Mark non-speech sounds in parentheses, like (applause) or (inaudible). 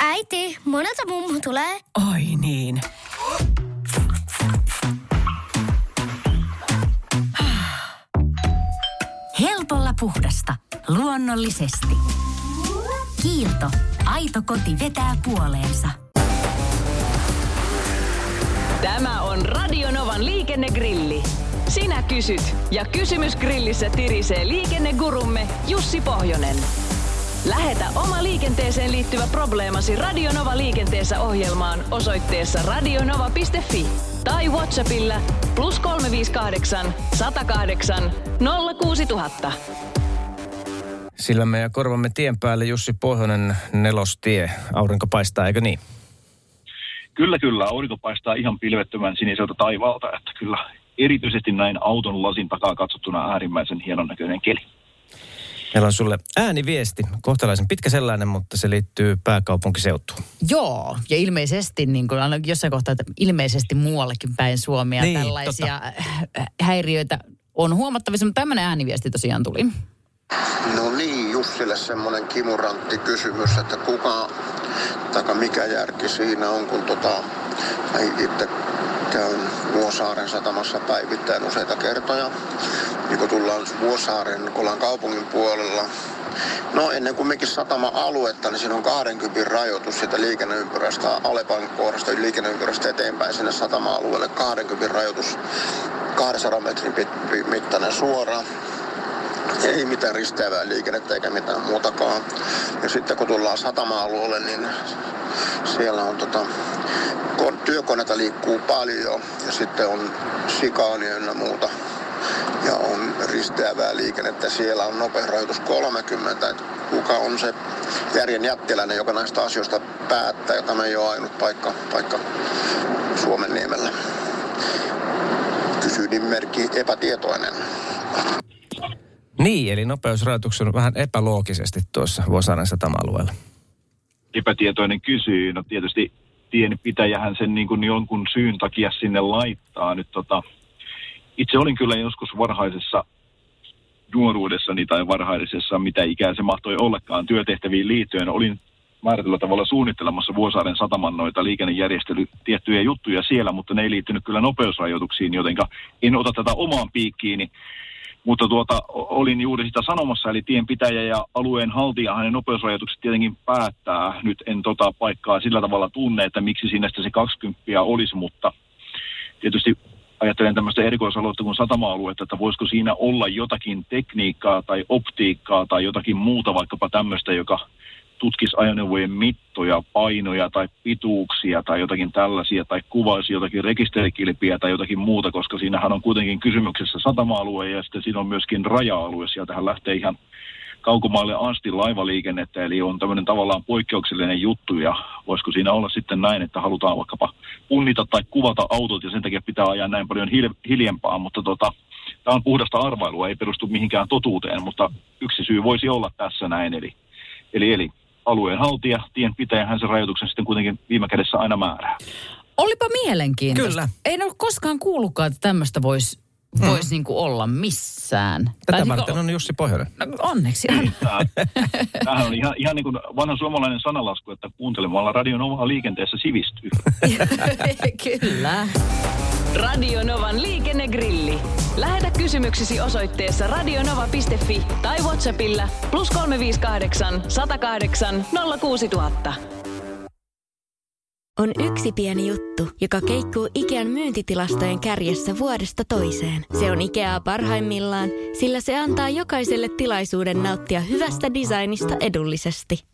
Äiti, monelta mummu tulee? Oi niin. Helpolla puhdasta. Luonnollisesti. Kiilto. Aito koti vetää puoleensa. Tämä on Radionovan liikennegrilli. Sinä kysyt ja kysymys grillissä tirisee liikennegurumme Jussi Pohjonen. Lähetä oma liikenteeseen liittyvä probleemasi Radionova liikenteessä ohjelmaan osoitteessa radionova.fi tai Whatsappilla plus 358 108 06000. Silmämme ja korvamme tien päälle Jussi Pohjonen nelostie. Aurinko paistaa, eikö niin? Kyllä, kyllä. Aurinko paistaa ihan pilvettömän siniseltä taivaalta, että kyllä erityisesti näin auton lasin takaa katsottuna äärimmäisen hienon näköinen keli. Meillä on sulle ääniviesti, kohtalaisen pitkä sellainen, mutta se liittyy pääkaupunkiseutuun. Joo, ja ilmeisesti, niin kuin aina jossain kohtaa, että ilmeisesti muuallekin päin Suomea Niin, tällaisia äh, häiriöitä on huomattavissa, mutta tämmöinen ääniviesti tosiaan tuli. No niin, Jussille semmoinen kimurantti kysymys, että kuka, tai mikä järki siinä on, kun tota, itse käyn Vuosaaren satamassa päivittäin useita kertoja. Niin kun tullaan Vuosaaren, kun ollaan kaupungin puolella, No ennen kuin mekin satama-aluetta, niin siinä on 20 rajoitus siitä liikenneympyrästä, Alepan kohdasta liikenneympyrästä eteenpäin sinne satama-alueelle. 20 rajoitus, 200 metrin mittainen suora ei mitään risteävää liikennettä eikä mitään muutakaan. Ja sitten kun tullaan satama-alueelle, niin siellä on tota, kon- työkoneita liikkuu paljon ja sitten on sikaania ynnä muuta. Ja on risteävää liikennettä. Siellä on nopeusrajoitus 30. Et kuka on se järjen jättiläinen, joka näistä asioista päättää, jota me ei ole ainut paikka, paikka Suomen niemellä. Kysyin merkki epätietoinen. Niin, eli nopeusrajoitukset on vähän epäloogisesti tuossa Vuosaaren satama-alueella. Epätietoinen kysyy, no tietysti tienpitäjähän sen niin kuin jonkun syyn takia sinne laittaa. Nyt tota, itse olin kyllä joskus varhaisessa nuoruudessani tai varhaisessa, mitä ikää se mahtoi ollakaan, työtehtäviin liittyen. Olin määrätyllä tavalla suunnittelemassa Vuosaaren sataman noita liikennejärjestely tiettyjä juttuja siellä, mutta ne ei liittynyt kyllä nopeusrajoituksiin, jotenka en ota tätä omaan piikkiini. Mutta tuota, olin juuri sitä sanomassa, eli tienpitäjä ja alueen haltijahan ne nopeusrajoitukset tietenkin päättää. Nyt en tota paikkaa sillä tavalla tunne, että miksi sitten se 20 olisi, mutta tietysti ajattelen tämmöistä erikoisaluetta kuin satama-aluetta, että voisiko siinä olla jotakin tekniikkaa tai optiikkaa tai jotakin muuta, vaikkapa tämmöistä, joka tutkisi ajoneuvojen mittoja, painoja tai pituuksia tai jotakin tällaisia, tai kuvaisi jotakin rekisterikilpiä tai jotakin muuta, koska siinähän on kuitenkin kysymyksessä satama-alue ja sitten siinä on myöskin raja-alue. Sieltähän lähtee ihan kaukomaille asti laivaliikennettä, eli on tämmöinen tavallaan poikkeuksellinen juttu, ja voisiko siinä olla sitten näin, että halutaan vaikkapa punnita tai kuvata autot, ja sen takia pitää ajaa näin paljon hil- hiljempaa, mutta tota, tämä on puhdasta arvailua, ei perustu mihinkään totuuteen, mutta yksi syy voisi olla tässä näin, eli, eli, eli alueen haltija, tienpitäjähän se rajoituksen sitten kuitenkin viime kädessä aina määrää. Olipa mielenkiintoista. Kyllä. Ei ole koskaan kuullutkaan, että tämmöistä voisi vois niinku olla missään. Tai Tätä niinku- varten on Jussi Pohjonen. No, onneksi on. Tää- Tämähän on ihan, ihan niin kuin vanha suomalainen sanalasku, että kuuntelemalla radion omaa liikenteessä sivistyy. (laughs) Kyllä. Radionovan liikennegrilli. Lähetä kysymyksesi osoitteessa radionova.fi tai Whatsappilla plus 358 108 06000. On yksi pieni juttu, joka keikkuu Ikean myyntitilastojen kärjessä vuodesta toiseen. Se on Ikeaa parhaimmillaan, sillä se antaa jokaiselle tilaisuuden nauttia hyvästä designista edullisesti.